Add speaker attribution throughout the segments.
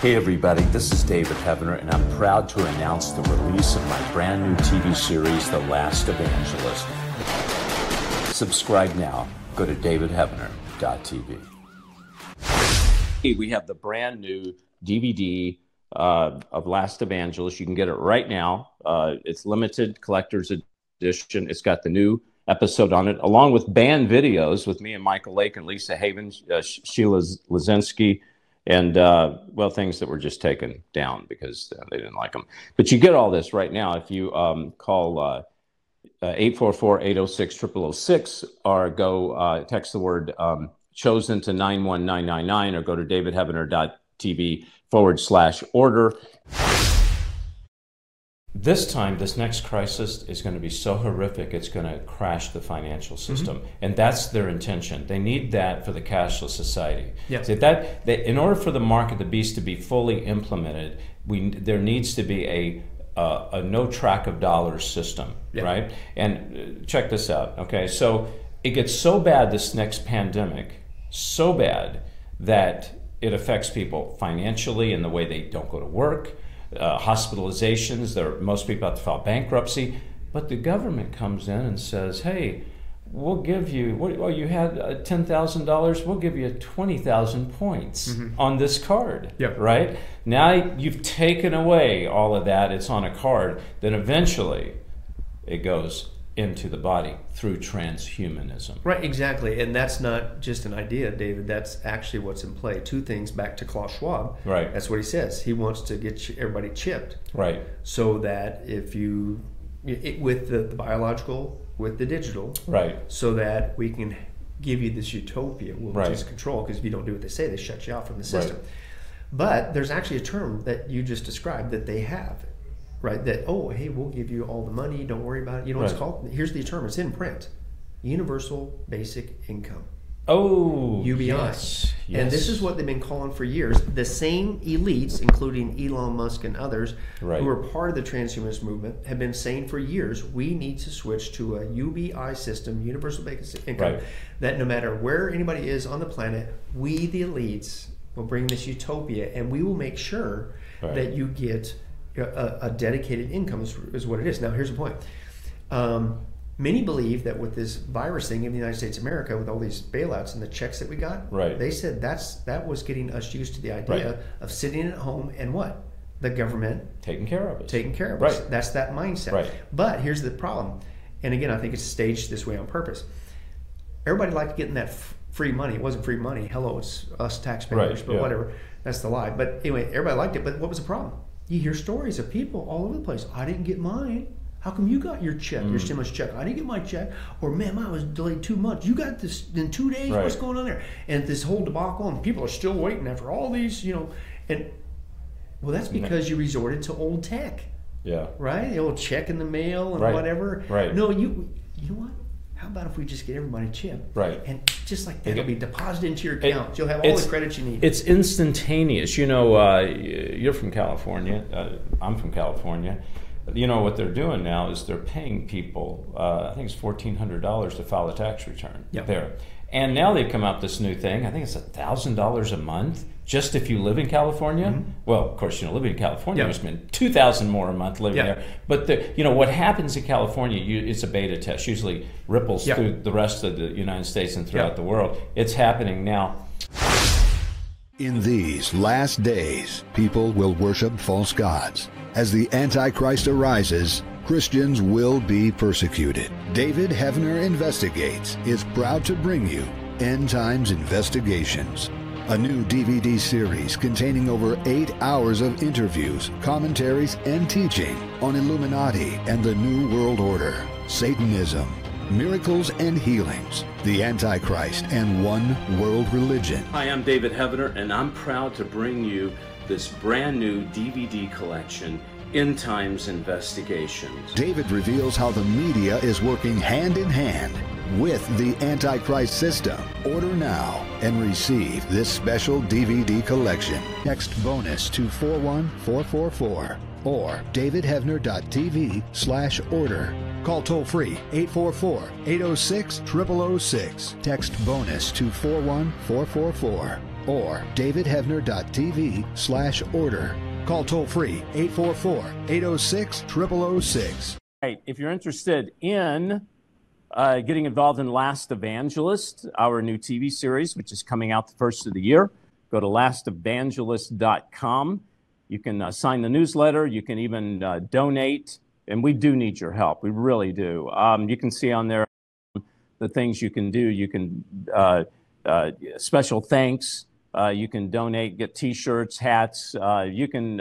Speaker 1: Hey, everybody, this is David Heavener, and I'm proud to announce the release of my brand new TV series, The Last Evangelist. Subscribe now. Go to davidheavener.tv. We have the brand new DVD uh, of Last Evangelist. You can get it right now. Uh, it's limited collector's edition. It's got the new episode on it, along with band videos with me and Michael Lake and Lisa Havens, uh, Sheila Lazinski and uh, well, things that were just taken down because uh, they didn't like them. But you get all this right now if you um, call uh, 844 806 0006 or go uh, text the word um, chosen to 91999 or go to davidheavener.tv forward slash order this time, this next crisis is going to be so horrific, it's going to crash the financial mm-hmm. system. Mm-hmm. And that's their intention. They need that for the cashless society.
Speaker 2: Yeah.
Speaker 1: So that, that, in order for the mark of the beast to be fully implemented, we, there needs to be a, uh, a no track of dollars system, yeah. right? And uh, check this out, okay? So it gets so bad, this next pandemic, so bad that it affects people financially in the way they don't go to work uh, hospitalizations. There, most people have to file bankruptcy. But the government comes in and says, hey, we'll give you, well, you had uh, $10,000, we'll give you 20,000 points mm-hmm. on this card.
Speaker 2: Yep.
Speaker 1: Right? Now you've taken away all of that, it's on a card. Then eventually it goes into the body through transhumanism.
Speaker 2: Right, exactly. And that's not just an idea, David. That's actually what's in play. Two things back to Klaus Schwab.
Speaker 1: Right.
Speaker 2: That's what he says. He wants to get everybody chipped.
Speaker 1: Right.
Speaker 2: So that if you, it, with the, the biological, with the digital.
Speaker 1: Right.
Speaker 2: So that we can give you this utopia, which
Speaker 1: right.
Speaker 2: just control, because if you don't do what they say, they shut you out from the system. Right. But there's actually a term that you just described that they have right? That oh, hey, we'll give you all the money. Don't worry about it. You know what right. it's called? Here's the term. It's in print. Universal Basic Income.
Speaker 1: Oh,
Speaker 2: UBI.
Speaker 1: Yes,
Speaker 2: yes. And this is what they've been calling for years. The same elites, including Elon Musk and others,
Speaker 1: right.
Speaker 2: who are part of the transhumanist movement, have been saying for years we need to switch to a UBI system, universal basic income,
Speaker 1: right.
Speaker 2: that no matter where anybody is on the planet, we, the elites, will bring this utopia and we will make sure right. that you get a, a dedicated income is, is, what it is. Now, here's the point. Um, many believe that with this virus thing in the United States of America, with all these bailouts and the checks that we got,
Speaker 1: right.
Speaker 2: they said that's that was getting us used to the idea right. of sitting at home and what the government
Speaker 1: taking care of us,
Speaker 2: taking care of
Speaker 1: right.
Speaker 2: us. That's that mindset.
Speaker 1: Right.
Speaker 2: But here's the problem, and again, I think it's staged this way on purpose. Everybody liked getting that f- free money. It wasn't free money. Hello, it's us taxpayers,
Speaker 1: right.
Speaker 2: but
Speaker 1: yeah.
Speaker 2: whatever. That's the lie. But anyway, everybody liked it. But what was the problem? You hear stories of people all over the place. I didn't get mine. How come you got your check, mm. your stimulus check? I didn't get my check. Or man, mine was delayed two months. You got this in two days.
Speaker 1: Right.
Speaker 2: What's going on there? And this whole debacle, and people are still waiting after all these, you know. And well, that's because you resorted to old tech.
Speaker 1: Yeah.
Speaker 2: Right. The old check in the mail and
Speaker 1: right.
Speaker 2: whatever.
Speaker 1: Right.
Speaker 2: No, you. You know what? How about if we just get everybody a chip?
Speaker 1: Right.
Speaker 2: And just like that, it'll be deposited into your account. It, You'll have all the credits you need.
Speaker 1: It's instantaneous. You know, uh, you're from California. Uh, I'm from California. You know what they're doing now is they're paying people. Uh, I think it's fourteen hundred dollars to file a tax return.
Speaker 2: Yep.
Speaker 1: There, and now they've come out this new thing. I think it's thousand dollars a month just if you live in California. Mm-hmm. Well, of course, you know, living in California, yep. you spend two thousand more a month living yep. there. But the, you know what happens in California? You, it's a beta test. Usually ripples yep. through the rest of the United States and throughout the world. It's happening now.
Speaker 3: In these last days, people will worship false gods. As the Antichrist arises, Christians will be persecuted. David Heavener Investigates is proud to bring you End Times Investigations a new DVD series containing over eight hours of interviews, commentaries, and teaching on Illuminati and the New World Order, Satanism, miracles and healings, the Antichrist, and one world religion.
Speaker 1: Hi, I'm David Heavener, and I'm proud to bring you this brand new DVD collection. End Times Investigations.
Speaker 3: David reveals how the media is working hand in hand with the Antichrist system. Order now and receive this special DVD collection. Text bonus to 41444 or davidheavener.tv slash order. Call toll free 844 806 0006. Text bonus to 41444. Or davidheavener.tv slash order. Call toll free 844 806 0006.
Speaker 1: Right. If you're interested in uh, getting involved in Last Evangelist, our new TV series, which is coming out the first of the year, go to lastevangelist.com. You can uh, sign the newsletter. You can even uh, donate. And we do need your help. We really do. Um, you can see on there the things you can do. You can uh, uh, special thanks. Uh, you can donate, get T-shirts, hats. you can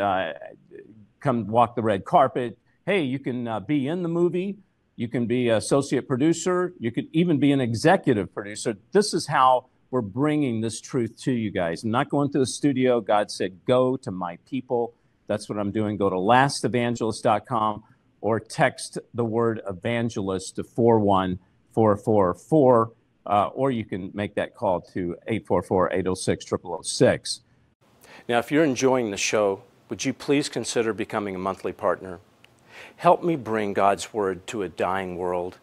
Speaker 1: come walk the red carpet. Hey, you can be in the movie. You can be associate producer. You could even be an executive producer. This is how we're bringing this truth to you guys. I'm not going to the studio. God said, go to my people. That's what I'm doing. Go to lastevangelist.com or text the word evangelist to 41444, uh, Uh, or you can make that call to 844 806 0006. Now, if you're enjoying the show, would you please consider becoming a monthly partner? Help me bring God's word to a dying world.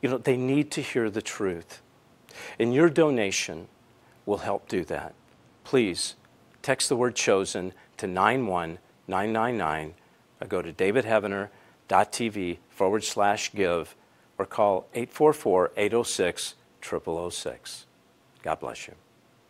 Speaker 1: You know, they need to hear the truth. And your donation will help do that. Please text the word chosen to 91999. Go to David Heavener tv forward slash give or call 844 806 0006. God bless you.